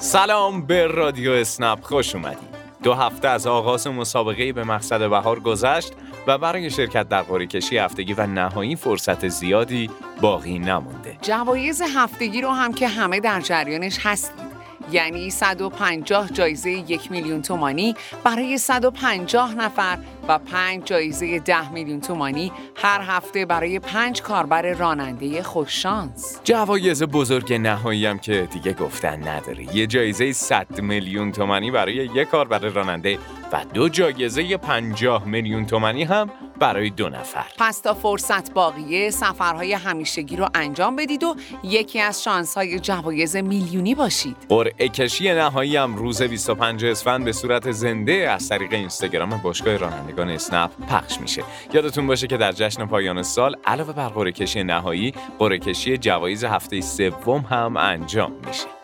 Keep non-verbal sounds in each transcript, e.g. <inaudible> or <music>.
سلام به رادیو اسنپ خوش اومدید. دو هفته از آغاز مسابقه به مقصد بهار گذشت و برای شرکت در قرعه کشی هفتگی و نهایی فرصت زیادی باقی نمونده جوایز هفتگی رو هم که همه در جریانش هستید یعنی 150 جایزه یک میلیون تومانی برای 150 نفر و 5 جایزه 10 میلیون تومانی هر هفته برای 5 کاربر راننده خوششانس. جوایز بزرگ نهایی هم که دیگه گفتن نداره. یه جایزه 100 میلیون تومانی برای یک کاربر راننده و دو جایزه 50 میلیون تومانی هم برای دو نفر. پس تا فرصت باقیه سفرهای همیشگی رو انجام بدید و یکی از شانسهای جوایز میلیونی باشید. قرعه کشی نهایی هم روز 25 اسفند به صورت زنده از طریق اینستاگرام باشگاه رانندگان اسنپ پخش میشه. یادتون باشه که در جشن پایان سال علاوه بر قرعه کشی نهایی قرعه کشی جوایز هفته سوم هم انجام میشه.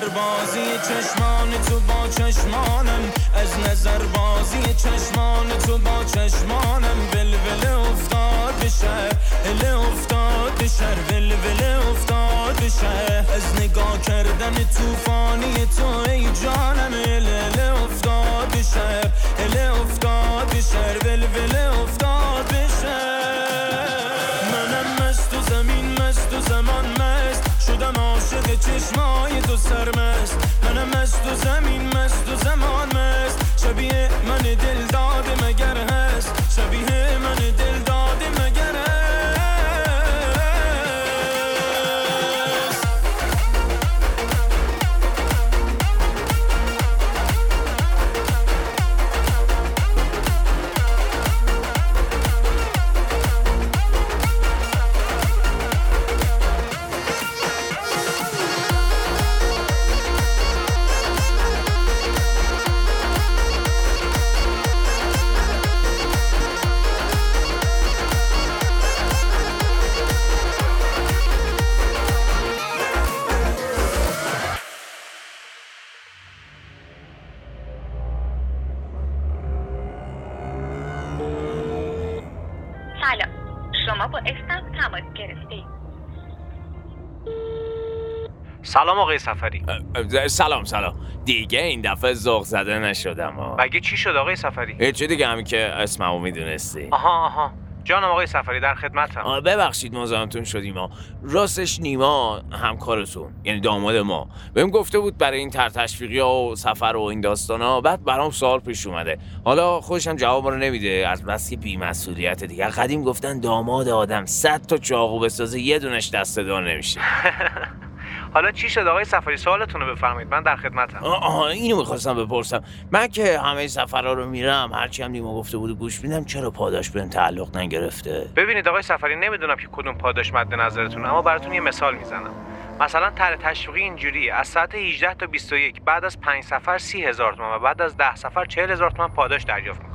نظر بازی چشمان تو با چشمانم. از نظر بازی چشمان تو با چشمانم. ول شدم عاشق چشمای تو سرمست منم مست و زمین مست و زمان مست. شبیه من دل داده مگر هست. شبیه من دل داده مگر سلام آقای سفری. سلام سلام. دیگه این دفعه ذوق زده نشدم مگه چی شد آقای سفری؟ چه دیگه همین که اسممو می‌دونستی. آها آها. جانم آقای سفری در خدمتم. ببخشید مزاحمتون شدیم ما راستش نیما همکارتون یعنی داماد ما. بهم گفته بود برای این تر تشویقی ها و سفر و این داستان ها بعد برام سوال پیش اومده. حالا خودشم جواب رو نمیده از بس بی مسئولیت دیگه. قدیم گفتن داماد آدم صد تا چاقو بسازه یه دونش دست دار نمیشه. <laughs> حالا چی شد آقای سفری سوالتون رو بفرمایید. من در خدمتم. آها اینو می‌خواستم بپرسم. من که همه سفرها رو میرم هرچی هم نیما گفته بود گوش میدم چرا پاداش بهم تعلق نگرفته؟ ببینید آقای سفری نمی‌دونم که کدوم پاداش مد نظرتون اما براتون یه مثال می‌زنم. مثلا تر تشویقی اینجوری از ساعت 18 تا 21 بعد از 5 سفر 30 هزار تومان و بعد از 10 سفر 40 هزار تومان پاداش دریافت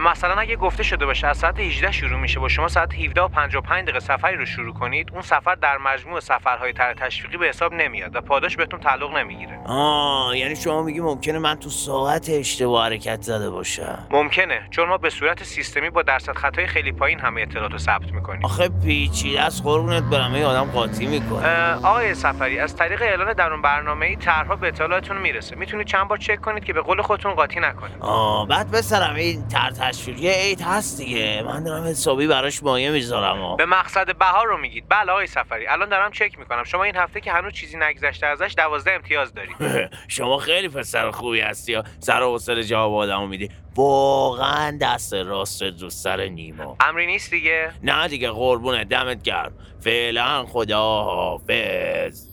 مثلا اگه گفته شده باشه از ساعت 18 شروع میشه با شما ساعت 17 و 55 دقیقه سفری رو شروع کنید اون سفر در مجموع سفرهای تر تشویقی به حساب نمیاد و پاداش بهتون تعلق نمی‌گیره. آه یعنی شما میگی ممکنه من تو ساعت اشتباه حرکت زده باشم. ممکنه چون ما به صورت سیستمی با درصد خطای خیلی پایین همه اطلاعات رو ثبت می‌کنیم. آخه پیچیده از قربونت برم یه آدم قاطی می‌کنه آقای سفری از طریق اعلان درون برنامه ای طرحها به اطلاعاتتون می‌رسه. می‌تونید چند بار چک کنید که به قول خودتون قاطی نکنید آه بعد بسرم این تشویقی عید هست دیگه. من دارم حسابی براش مایه می‌ذارم به مقصد بهار رو میگید. بله آقای سفری. الان دارم چک می‌کنم. شما این هفته که هنوز چیزی نگذشته ازش دوازده امتیاز دارید. <laughs> شما خیلی پسر خوبی هستی یا سر و حوصله جواب آدمو میدی. واقعا دست راست رو سر نیما. امری نیست دیگه؟ نه دیگه قربونه دمت گرم. فعلا خدا حافظ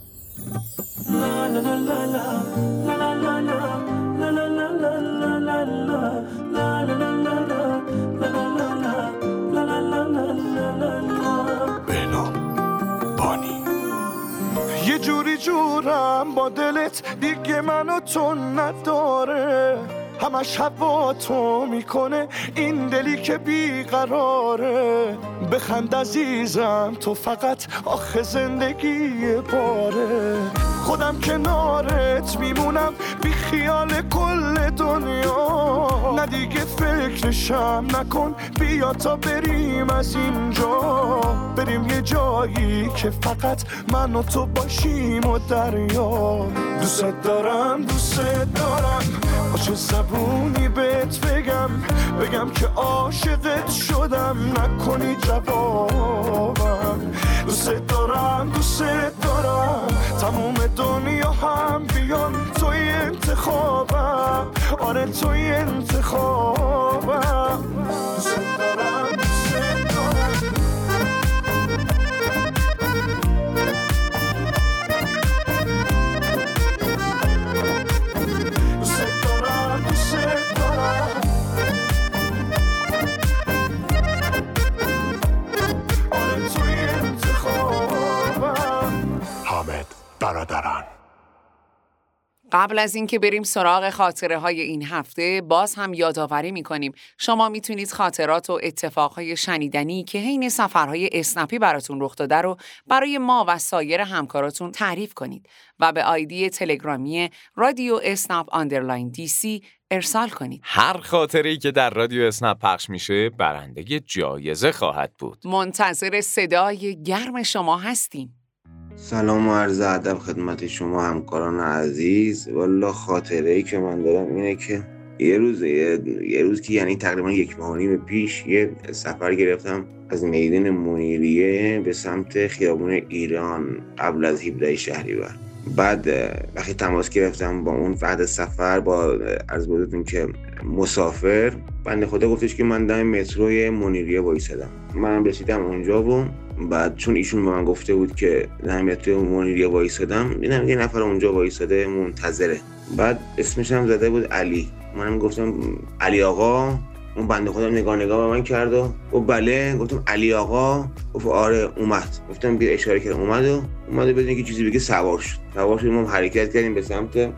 دیگه منو تو نداره. همش هوا تو می‌کنه. این دلی که بیقراره. بخند عزیزم تو فقط آخه زندگی باره. خودم کنارت میمونم بی خیال کل دنیا. نه دیگه فکرشم نکن بیا تا بریم از اینجا. بریم یه جایی که فقط من و تو باشیم و دریا. دوست دارم دوست دارم. با چه زبونی بهت بگم؟ بگم که عاشقت شدم. نکنی جوابم. دوست دارم دوست دارم. تموم دنیا هم بیان. توی انتخابم. آره توی انتخابم. قبل از اینکه بریم سراغ خاطره های این هفته باز هم یادآوری می کنیم شما می‌تونید خاطرات و اتفاقهای شنیدنی که حین سفرهای اسنپی براتون رخ داده رو برای ما و سایر همکاراتون تعریف کنید و به ID تلگرامی رادیو اسنپ underline DC ارسال کنید. هر خاطری که در رادیو اسنپ پخش میشه برنده جایزه خواهد بود. منتظر صدای گرم شما هستیم. سلام و عرض ادب خدمت شما همکاران عزیز. والا خاطره ای که من دارم اینه که یه روز یه, یه روز که یعنی تقریبا یک ماه نیم پیش یه سفر گرفتم از میدان منیریه به سمت خیابون ایران قبل از 17 شهریور. بعد وقتی تماس گرفتم با اون بعد سفر با عرض بزرگتون که مسافر بنده خدا گفتش که من دم متروی منیریه وایسادم. منم رسیدم اونجا و بعد چون ایشون به من گفته بود که دم متروی منیریه وایسادم دیدم یه نفر اونجا وایساده منتظره. بعد اسمش هم زده بود علی. منم گفتم علی آقا. اون بنده خدا نگاه نگاه به من کرد و گفت بله. گفتم علی آقا. گفت آره اومد. گفتم بیا اشاره کرد اومد و اومد و بدون که چیزی بگه سوار شد. سوار شد ما حرکت کردیم به سمت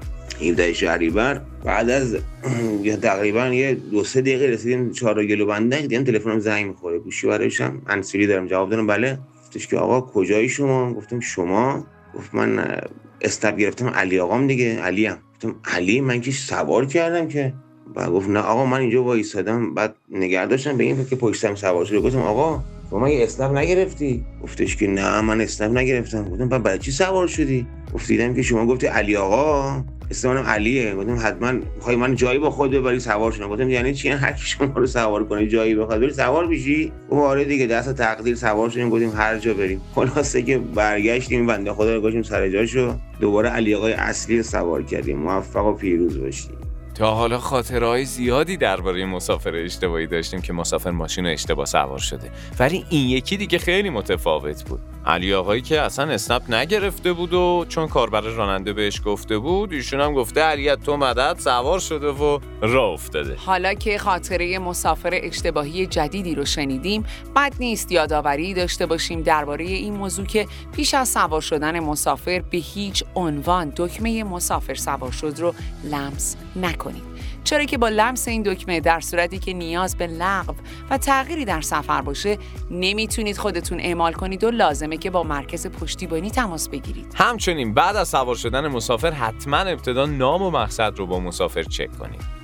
17 شهریور. بعد از <clears throat> تقریبا یه دو سه دقیقه رسیدیم چهار گلو بندک دیدم تلفنم زنگ می‌خوره. گوشی برایشم انسوری دارم. جواب دادم بله. گفتش که آقا کجایی شما؟ گفتم شما؟ گفت من استاب گرفتم علی آقام دیگه. علی هم گفتم علی من که سوار کردم که. بعد گفت نه آقا من اینجا وایسادم بعد نگه داشتم به این که پشتم سوار شده. گفتم آقا شما یه اسنپ نگرفتی؟ گفتش که نه من اسنپ نگرفتم. گفتم بعد برای چی سوار شدی؟ گفت دیدم که شما گفتی علی آقا. اسم منم علیه. گفتم حتما می‌خوای من جایی با خود ببری سوار شدم. گفتم یعنی چی؟ هر کی شما رو سوار کنه جایی بخواد بری سوار بشی گفت آره دیگه دست تقدیر سوار شدیم. گفتیم هر جا بریم. خلاصه که برگشتیم بنده خدا رو گذاشتیم سر جاشو. دوباره علی آقای اصلی رو سوار کردیم. موفق و پیروز باشید تا حالا خاطرهای زیادی درباره مسافر اشتباهی داشتیم که مسافر ماشین اشتباه سوار شده. ولی این یکی دیگه خیلی متفاوت بود. علی آقایی که اصلا اسنپ نگرفته بود و چون کاربر راننده بهش گفته بود ایشون هم گفته علیت تو مدد سوار شده و راه افتاده. حالا که خاطره مسافر اشتباهی جدیدی رو شنیدیم بد نیست یادآوری داشته باشیم درباره این موضوع که پیش از سوار شدن مسافر به هیچ عنوان دکمه مسافر سوار شد رو لمس نکنید چرا که با لمس این دکمه در صورتی که نیاز به لغو و تغییری در سفر باشه نمی‌تونید خودتون اعمال کنید و لازمه که با مرکز پشتیبانی تماس بگیرید. همچنین بعد از سوار شدن مسافر حتما ابتدا نام و مقصد رو با مسافر چک کنید.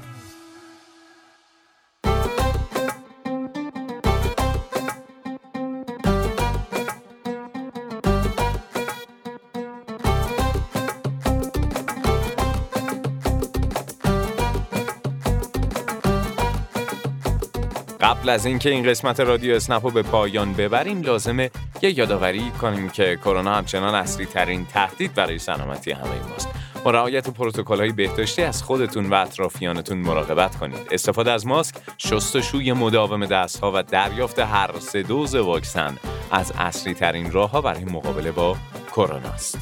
قبل از اینکه این قسمت رادیو اسنپ رو به پایان ببریم لازمه یه یادآوری کنیم که کرونا همچنان اصلی ترین تهدید برای سلامتی همه ماست. با رعایت پروتکل های بهداشتی از خودتون و اطرافیانتون مراقبت کنید. استفاده از ماسک، شستشوی مداوم دستها و دریافت هر سه دوز واکسن از اصلی ترین راه ها برای مقابله با کرونا است.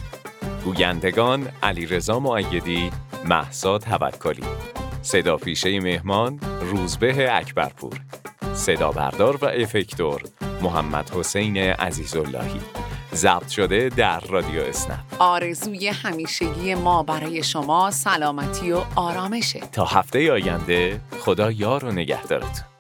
گویندگان علیرضا معیدی، محسا توکلی. صدا پیشه مهمان روزبه اکبرپور صدا بردار و افکتور محمد حسین عزیزاللهی. ضبط شده در رادیو اسنپ. آرزوی همیشگی ما برای شما سلامتی و آرامشه. تا هفته آینده خدا یار و نگهدارتون.